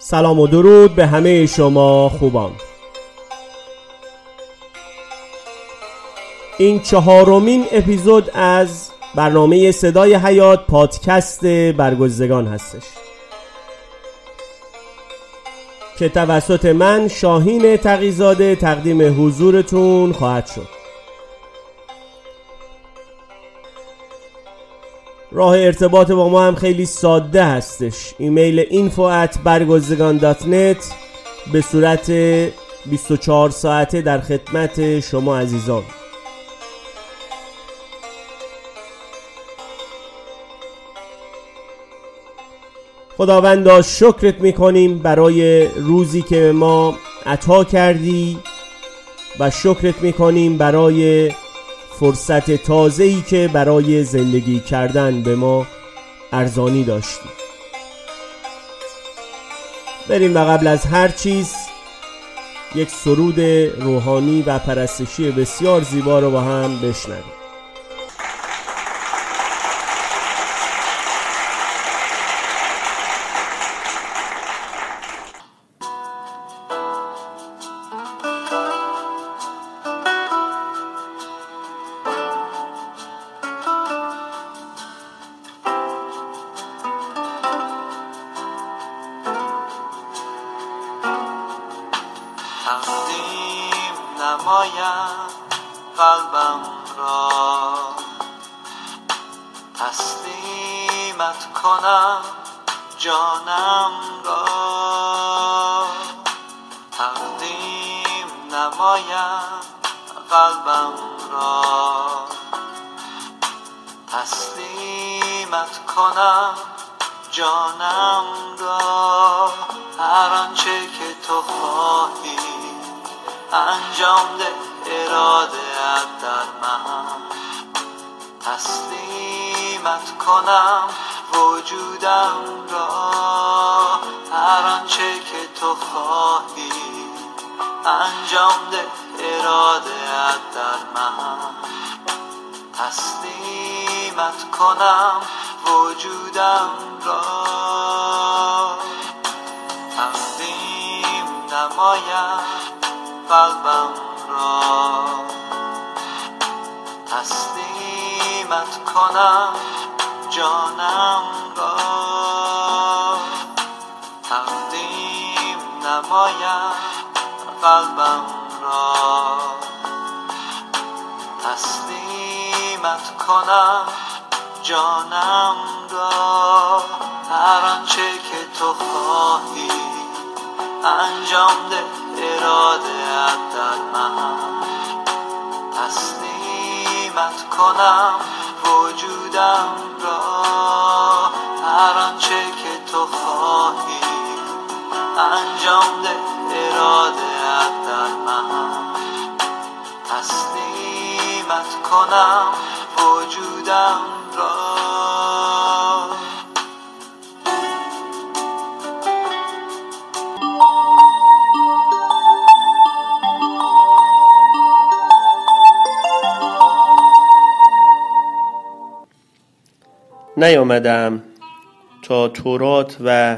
سلام و درود به همه شما خوبان. این چهارمین اپیزود از برنامه صدای حیات پادکست برگزگان هستش. که توسط من شاهین تقیزاده تقدیم حضورتون خواهد شد. راه ارتباط با ما هم خیلی ساده هستش. ایمیل info at برگزگان به صورت 24 ساعته در خدمت شما عزیزان. خداوندا شکرت می‌کنیم برای روزی که ما عطا کردی و شکرت می‌کنیم برای فرصت تازه ای که برای زندگی کردن به ما ارزانی داشتی بریم و قبل از هر چیز یک سرود روحانی و پرستشی بسیار زیبا رو با هم بشنویم. نمایم قلبم را. تسلیمت کنم جانم را. تقدیم نمایم قلبم را. تسلیمت کنم جانم را. هر آنچه که تو خواهی انجام ده اراده در من تسلیمت کنم وجودم را. هر آنچه که تو خواهی. انجام ده اراده در من تسلیمت کنم وجودم را. تقدیم نمایم. قلبم را. تسلیمت کنم جانم را. تقدیم نمایم قلبم را. تسلیمت کنم جانم را. هر آنچه که تو خواهی انجام ده اراده در من. تسلیمت کنم وجودم را. هر آنچه که تو خواهی انجام ده اراده در من. تسلیمت کنم وجودم نیامدم تا تورات و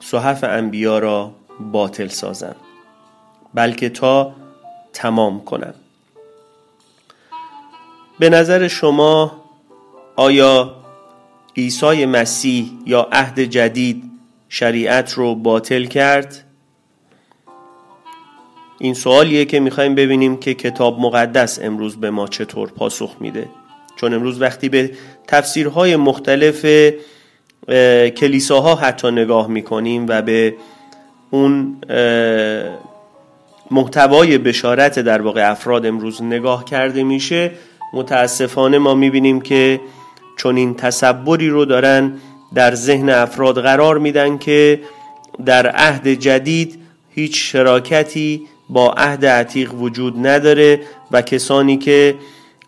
صحف انبیا را باطل سازم بلکه تا تمام کنم به نظر شما آیا عیسی مسیح یا عهد جدید شریعت رو باطل کرد؟ این سوالیه که می‌خوایم ببینیم که کتاب مقدس امروز به ما چطور پاسخ میده چون امروز وقتی به تفسیرهای مختلف کلیساها حتی نگاه می‌کنیم و به اون محتوای بشارت در واقع افراد امروز نگاه کرده میشه متاسفانه ما می‌بینیم که چون این تصوری رو دارن در ذهن افراد قرار میدن که در عهد جدید هیچ شراکتی با عهد عتیق وجود نداره و کسانی که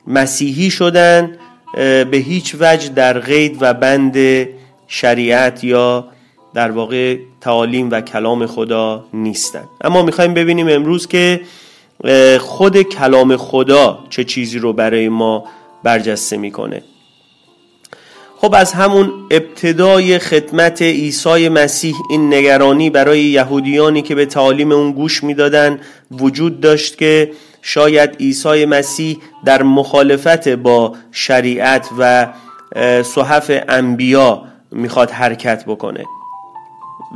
مسیحی شدن به هیچ وجه در قید و بند شریعت یا در واقع تعالیم و کلام خدا نیستن. اما می‌خوایم ببینیم امروز که خود کلام خدا چه چیزی رو برای ما برجسته می‌کنه. خب از همون ابتدای خدمت عیسی مسیح این نگرانی برای یهودیانی که به تعالیم اون گوش می‌دادن وجود داشت که شاید عیسی مسیح در مخالفت با شریعت و صحف انبیا می‌خواد حرکت بکنه.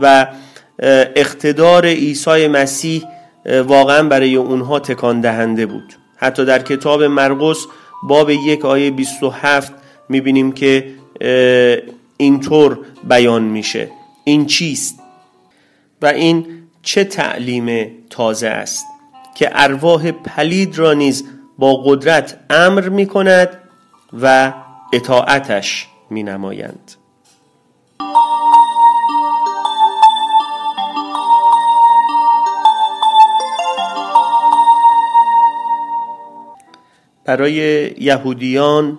و اقتدار عیسی مسیح واقعا برای اونها تکان دهنده بود. حتی در کتاب مرقس باب یک آیه 27 می‌بینیم که اینطور بیان میشه. این چیست؟ و این چه تعلیم تازه است؟ که ارواح پلید را نیز با قدرت امر می کند و اطاعتش می نمایند برای یهودیان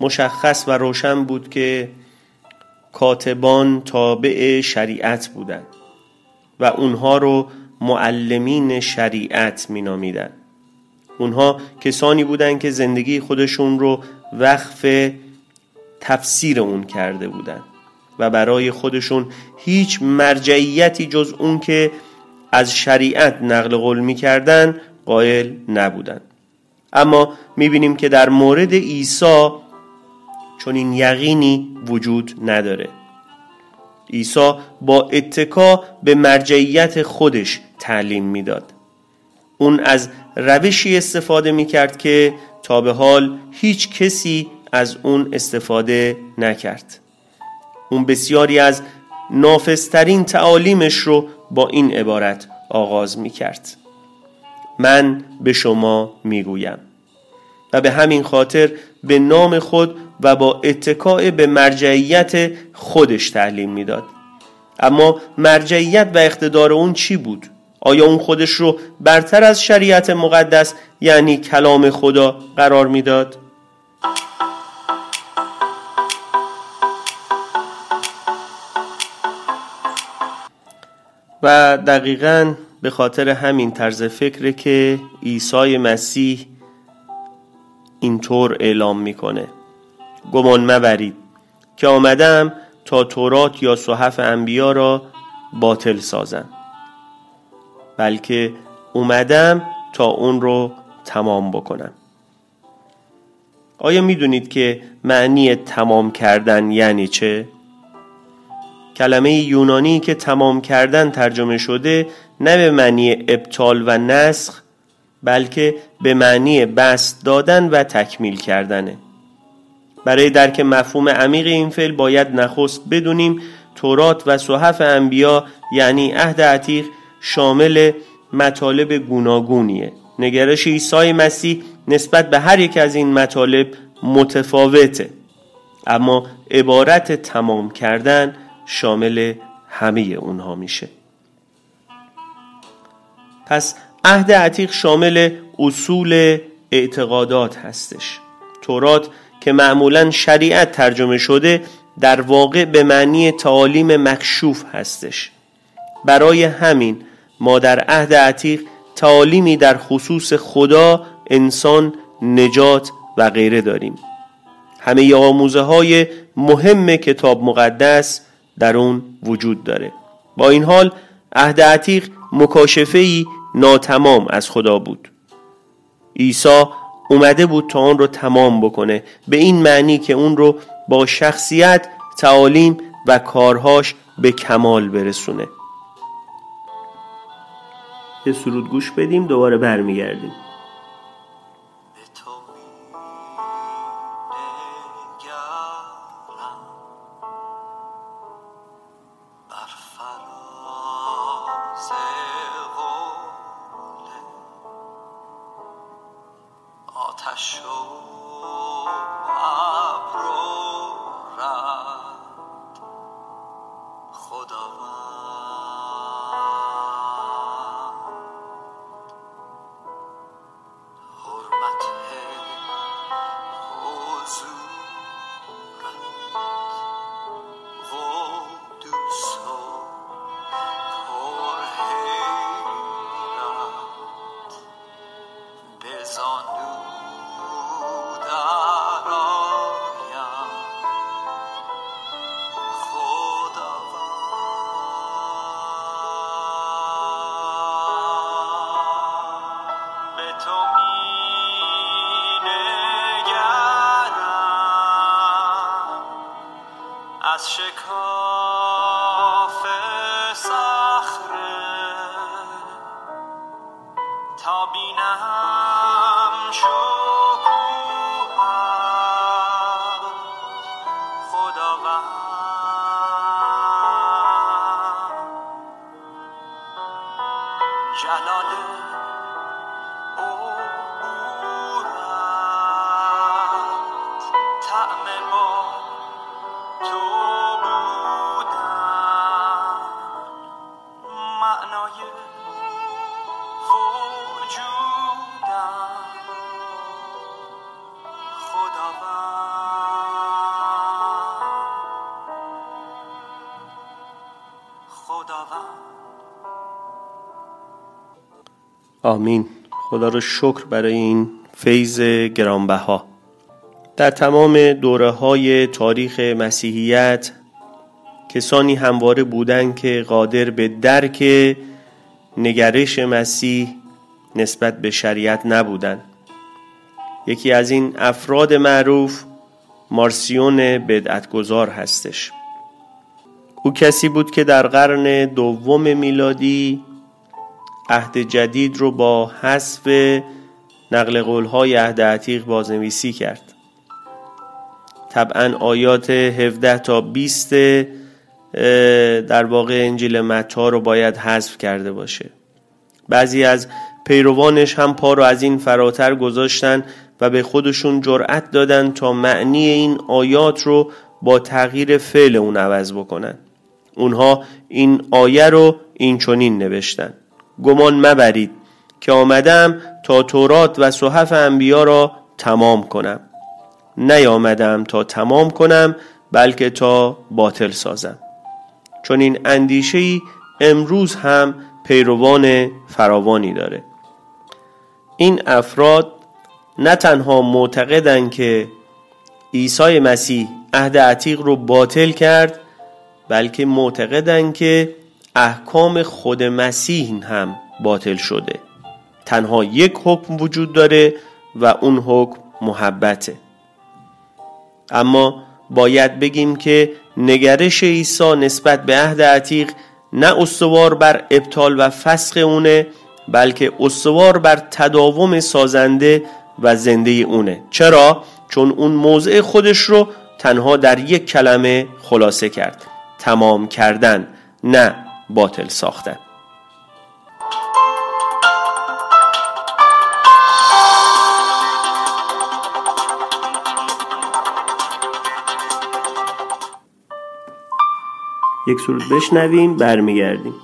مشخص و روشن بود که کاتبان تابع شریعت بودند و اونها رو معلمین شریعت مینامیدن. اونها کسانی بودند که زندگی خودشون رو وقف تفسیر اون کرده بودند و برای خودشون هیچ مرجعیتی جز اون که از شریعت نقل قول می‌کردن قائل نبودند اما می‌بینیم که در مورد عیسی چون این یقینی وجود نداره. عیسی با اتکا به مرجعیت خودش تعلیم می‌داد. اون از روشی استفاده می‌کرد که تا به حال هیچ کسی از اون استفاده نکرد. اون بسیاری از نافسترین تعالیمش رو با این عبارت آغاز می‌کرد. من به شما می‌گویم. و به همین خاطر به نام خود و با اتکاع به مرجعیت خودش تعلیم می‌داد. اما مرجعیت و اقتدار اون چی بود؟ آیا اون خودش رو برتر از شریعت مقدس یعنی کلام خدا قرار می‌داد؟ و دقیقا به خاطر همین طرز فکره که عیسی مسیح اینطور اعلام می‌کنه. گمان مبرید که آمدم تا تورات یا صحف انبیا را باطل سازم. بلکه اومدم تا اون رو تمام بکنم آیا می‌دونید که معنی تمام کردن یعنی چه؟ کلمه یونانی که تمام کردن ترجمه شده نه به معنی ابطال و نسخ بلکه به معنی بست دادن و تکمیل کردنه برای درک مفهوم عمیق این فعل باید نخست بدونیم تورات و صحف انبیا یعنی عهد عتیق شامل مطالب گوناگونیه. نگرش عیسی مسیح نسبت به هر یک از این مطالب متفاوته. اما عبارت تمام کردن شامل همه اونها میشه. پس عهد عتیق شامل اصول اعتقادات هستش. تورات که معمولا شریعت ترجمه شده در واقع به معنی تعالیم مکشوف هستش. برای همین ما در عهد عتیق تعالیمی در خصوص خدا انسان نجات و غیره داریم. همه آموزه های مهم کتاب مقدس در اون وجود داره. با این حال عهد عتیق مکاشفه ناتمام از خدا بود. عیسی اومده بود تا اون رو تمام بکنه. به این معنی که اون رو با شخصیت تعالیم و کارهاش به کمال برسونه. یه سرود گوش بدیم دوباره برمیگردیم. آمین. خدا رو شکر برای این فیض گرانبها. در تمام دوره های تاریخ مسیحیت کسانی همواره بودند که قادر به درک نگرش مسیح نسبت به شریعت نبودند. یکی از این افراد معروف مارسیون بدعتگذار هستش. او کسی بود که در قرن دوم میلادی عهد جدید رو با حذف نقل قولهای عهد عتیق بازنویسی کرد. طبعا آیات 17 تا 20 در واقع انجیل متا رو باید حذف کرده باشه. بعضی از پیروانش هم پا رو از این فراتر گذاشتن و به خودشون جرأت دادن تا معنی این آیات رو با تغییر فعل اون عوض بکنن. اونها این آیه رو این چنین نوشتن. گمان مبرید که آمدم تا تورات و صحف انبیا را تمام کنم. نیامدم تا تمام کنم بلکه تا باطل سازم. چون این اندیشه ای امروز هم پیروان فراوانی داره. این افراد نه تنها معتقدند که عیسی مسیح عهد عتیق رو باطل کرد بلکه معتقدند که احکام خود مسیح هم باطل شده. تنها یک حکم وجود داره و اون حکم محبته. اما باید بگیم که نگرش عیسی نسبت به عهد عتیق نه استوار بر ابطال و فسخ اونه بلکه استوار بر تداوم سازنده و زنده اونه. چرا؟ چون اون موضع خودش رو تنها در یک کلمه خلاصه کرد. تمام کردن نه باطل ساختن. یک سرود بشنویم برمیگردیم.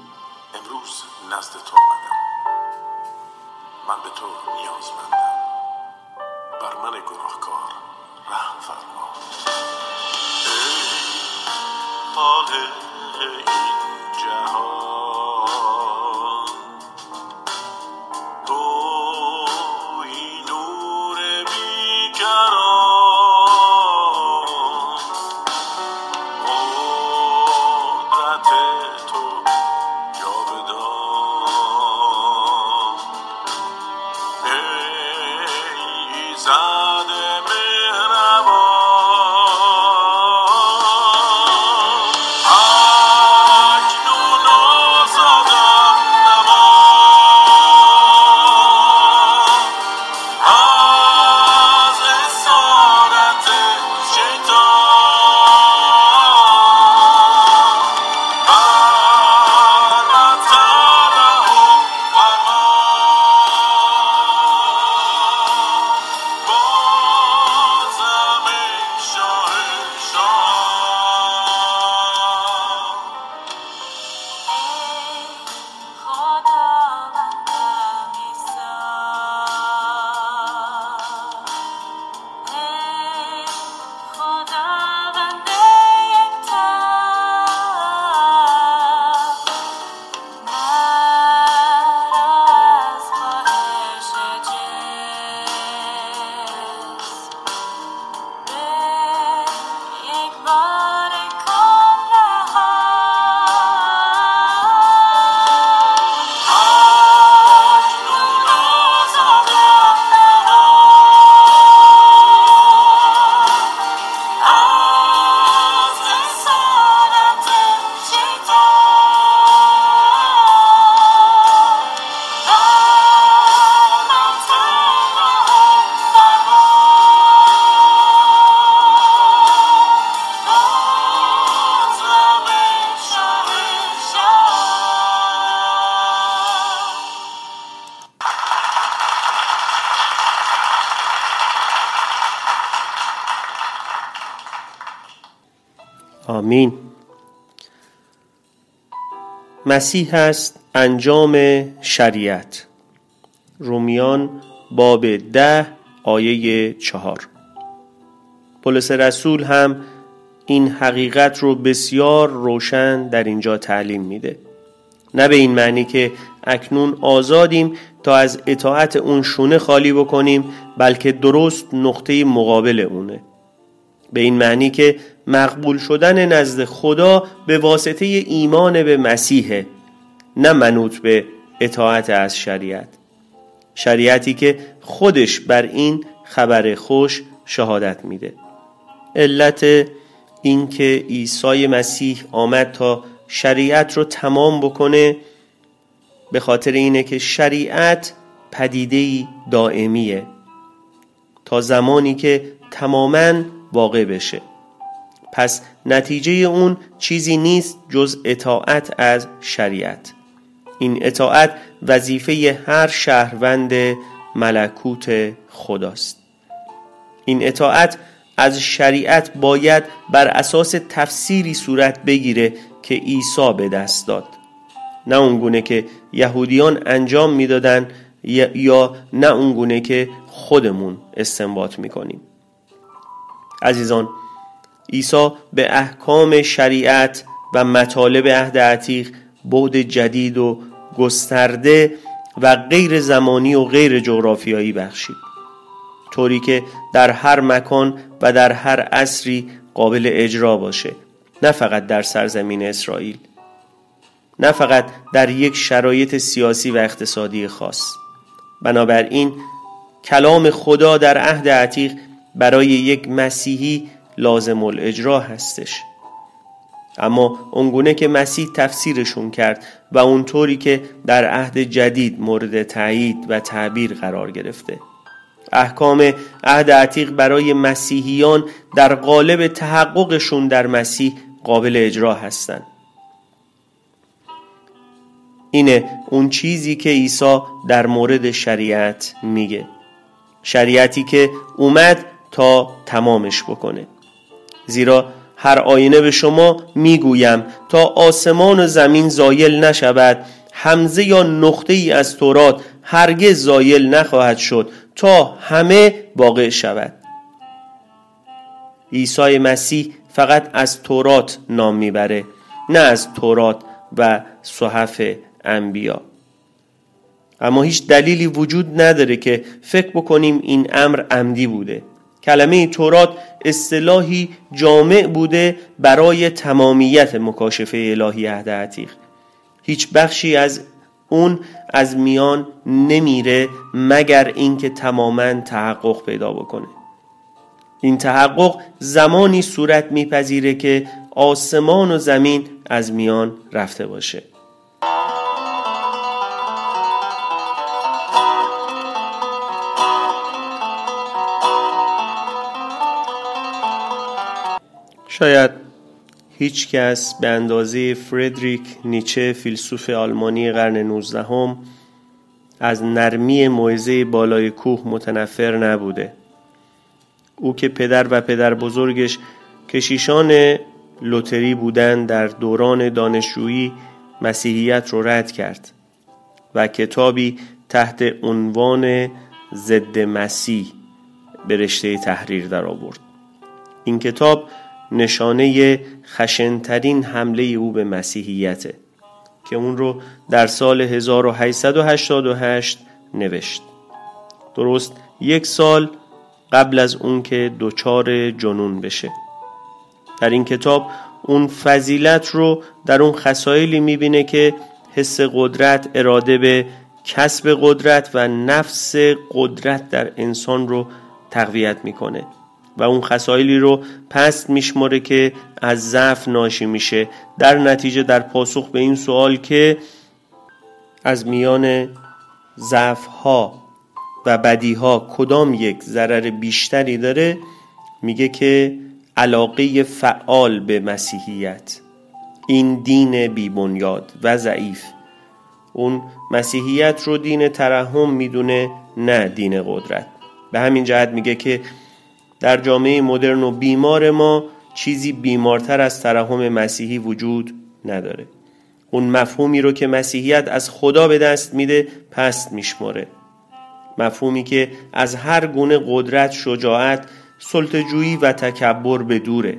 آمین. مسیح است انجام شریعت. رومیان باب ده آیه چهار. پولس رسول هم این حقیقت رو بسیار روشن در اینجا تعلیم میده. نه به این معنی که اکنون آزادیم تا از اطاعت اون شونه خالی بکنیم بلکه درست نقطه مقابل اونه. به این معنی که مقبول شدن نزد خدا به واسطه ایمان به مسیحه نه منوط به اطاعت از شریعت. شریعتی که خودش بر این خبر خوش شهادت میده. علت اینکه عیسی مسیح آمد تا شریعت رو تمام بکنه به خاطر اینه که شریعت پدیده دائمیه تا زمانی که تماما واقع بشه. پس نتیجه اون چیزی نیست جز اطاعت از شریعت. این اطاعت وظیفه هر شهروند ملکوت خداست. این اطاعت از شریعت باید بر اساس تفسیری صورت بگیره که عیسی به دست داد. نه اونگونه که یهودیان انجام می‌دادن یا نه اونگونه که خودمون استنباط می‌کنیم. عزیزان عیسی به احکام شریعت و مطالب عهد عتیق بعد جدید و گسترده و غیر زمانی و غیر جغرافیایی بخشید. طوری که در هر مکان و در هر عصری قابل اجرا باشه نه فقط در سرزمین اسرائیل نه فقط در یک شرایط سیاسی و اقتصادی خاص. بنابراین کلام خدا در عهد عتیق برای یک مسیحی لازم الاجرا هستش. اما اونگونه که مسیح تفسیرشون کرد و اونطوری که در عهد جدید مورد تایید و تعبیر قرار گرفته. احکام عهد عتیق برای مسیحیان در قالب تحققشون در مسیح قابل اجرا هستند اینه اون چیزی که عیسی در مورد شریعت میگه. شریعتی که اومد تا تمامش بکنه. زیرا هر آینه به شما می‌گویم تا آسمان و زمین زایل نشود همزه یا نقطه ای از تورات هرگز زایل نخواهد شد تا همه واقع شود. عیسی مسیح فقط از تورات نام می‌بره نه از تورات و صحف انبیا. اما هیچ دلیلی وجود نداره که فکر بکنیم این امر عمدی بوده. کلمه تورات اصطلاحی جامع بوده برای تمامیت مکاشفه الهی عهد عتیق. هیچ بخشی از اون از میان نمیره مگر اینکه تماما تحقق پیدا بکنه. این تحقق زمانی صورت میپذیره که آسمان و زمین از میان رفته باشه. شاید هیچ کس به اندازه فردریک نیچه فیلسوف آلمانی قرن 19 هم از نرمی موعظه بالای کوه متنفر نبوده. او که پدر و پدر بزرگش کشیشان لوتری بودن در دوران دانشجویی مسیحیت رو رد کرد و کتابی تحت عنوان ضد مسیح به رشته تحریر در آورد این کتاب نشانه خشنترین حمله او به مسیحیته که اون رو در سال 1888 نوشت. درست یک سال قبل از اون که دچار جنون بشه. در این کتاب اون فضیلت رو در اون خسایلی می‌بینه که حس قدرت اراده به کسب قدرت و نفس قدرت در انسان رو تقویت می‌کنه. و اون خسایلی رو پست میشماره که از ضعف ناشی میشه. در نتیجه در پاسخ به این سوال که از میان ضعف ها و بدی ها کدام یک ضرر بیشتری داره؟ میگه که علاقه فعال به مسیحیت. این دین بیبنیاد و ضعیف. اون مسیحیت رو دین ترحم می‌دونه نه دین قدرت. به همین جهت میگه که در جامعه مدرن و بیمار ما چیزی بیمارتر از ترحم مسیحی وجود نداره. اون مفهومی رو که مسیحیت از خدا به دست میده پست میشماره. مفهومی که از هر گونه قدرت، شجاعت، سلطجویی و تکبر به دوره.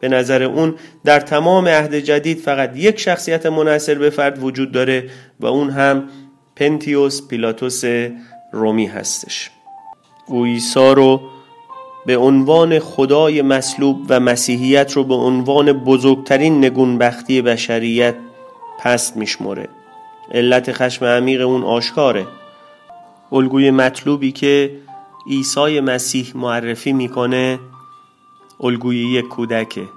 به نظر اون در تمام عهد جدید فقط یک شخصیت منحصر به فرد وجود داره و اون هم پنتیوس پیلاتوس رومی هستش. او عیسی رو به عنوان خدای مصلوب و مسیحیت رو به عنوان بزرگترین نگونبختی بشریت پست میشمره علت خشم عمیق اون آشکاره. الگوی مطلوبی که عیسی مسیح معرفی می‌کنه الگوی یک کودکه.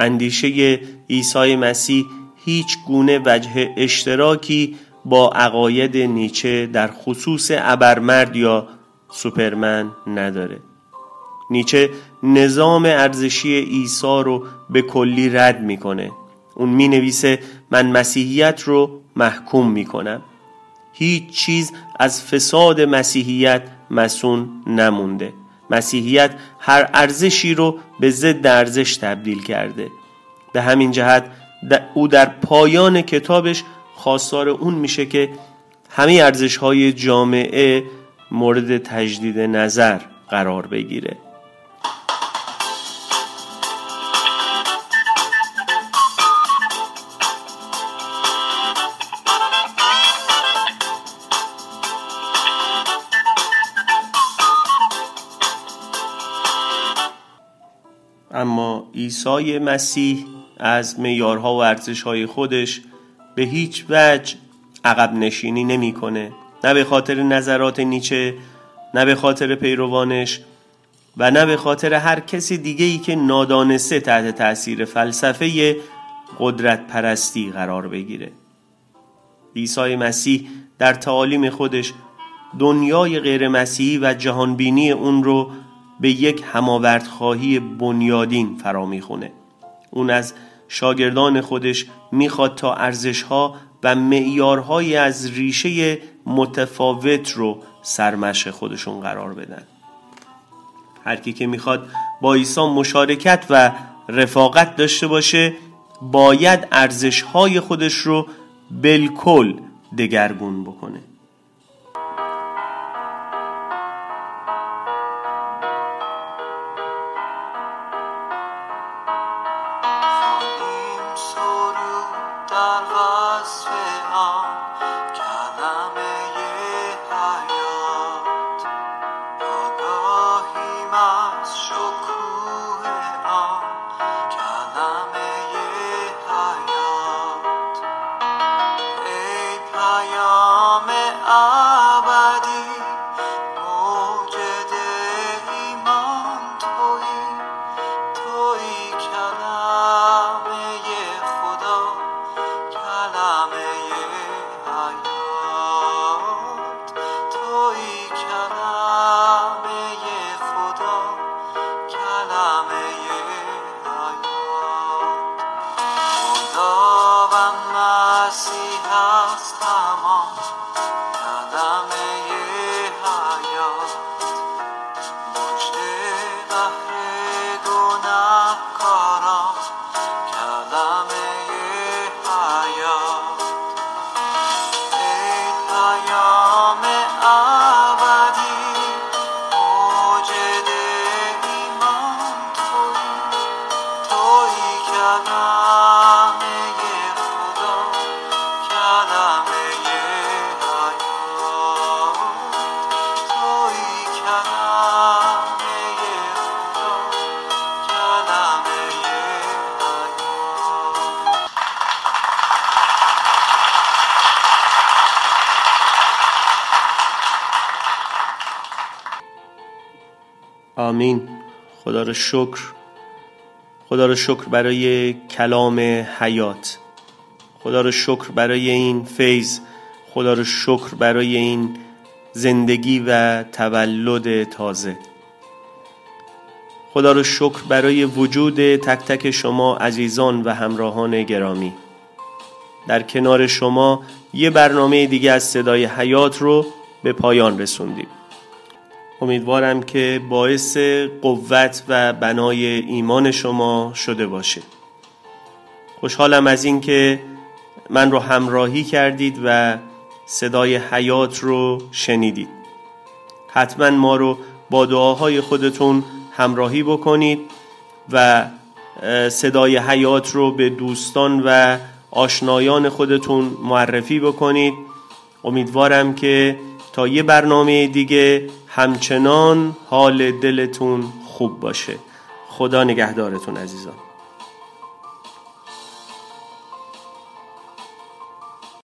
اندیشه عیسی مسیح هیچ گونه وجه اشتراکی با عقاید نیچه در خصوص ابرمرد یا سوپرمن نداره. نیچه نظام ارزشی عیسی رو به کلی رد می‌کنه. اون می نویسه من مسیحیت رو محکوم می‌کنم. هیچ چیز از فساد مسیحیت مسون نمونده. مسیحیت هر ارزشی رو به ضد ارزش تبدیل کرده. به همین جهت او در پایان کتابش خواستار اون میشه که همه ارزش های جامعه مورد تجدید نظر قرار بگیره. اما عیسی مسیح از میارها و ارزشهای خودش به هیچ وجه عقب نشینی نمی‌کنه. نه به خاطر نظرات نیچه نه به خاطر پیروانش و نه به خاطر هر کسی دیگه ای که نادانسته تحت تاثیر فلسفه قدرت پرستی قرار بگیره. عیسی مسیح در تعالیم خودش دنیای غیر مسیحی و جهانبینی اون رو به یک هماوردخواهی بنیادین فرا می‌خونه. اون از شاگردان خودش می‌خواد تا ارزشها و معیارهای از ریشه متفاوت رو سرمش خودشون قرار بدن. هر کی که می‌خواد با عیسی مشارکت و رفاقت داشته باشه باید ارزشهای خودش رو بالکل دگرگون بکنه. آمین. خدا رو شکر. خدا رو شکر برای کلام حیات. خدا رو شکر برای این فیض. خدا رو شکر برای این زندگی و تولد تازه. خدا رو شکر برای وجود تک تک شما عزیزان و همراهان گرامی. در کنار شما یه برنامه دیگه از صدای حیات رو به پایان رسوندیم. امیدوارم که باعث قوت و بنای ایمان شما شده باشه. خوشحالم از اینکه من رو همراهی کردید و صدای حیات رو شنیدید. حتما ما رو با دعاهای خودتون همراهی بکنید و صدای حیات رو به دوستان و آشنایان خودتون معرفی بکنید. امیدوارم که تا یه برنامه دیگه همچنان حال دلتون خوب باشه. خدا نگهدارتون عزیزان.